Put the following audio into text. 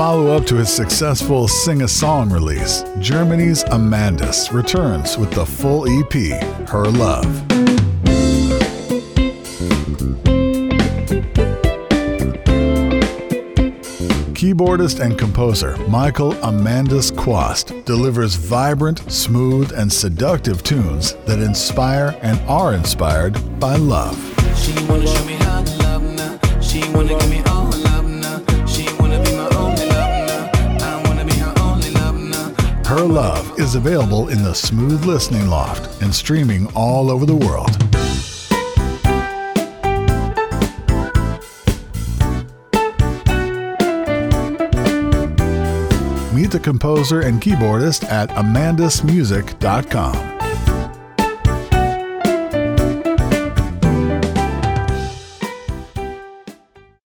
follow up to his successful Sing a Song release, Germany's Amandus returns with the full EP, Her Love. Keyboardist and composer Michael Amandus Quast delivers vibrant, smooth, and seductive tunes that inspire and are inspired by love. Her Love is available in the Smooth Listening Loft and streaming all over the world. Meet the composer and keyboardist at amandusmusic.com.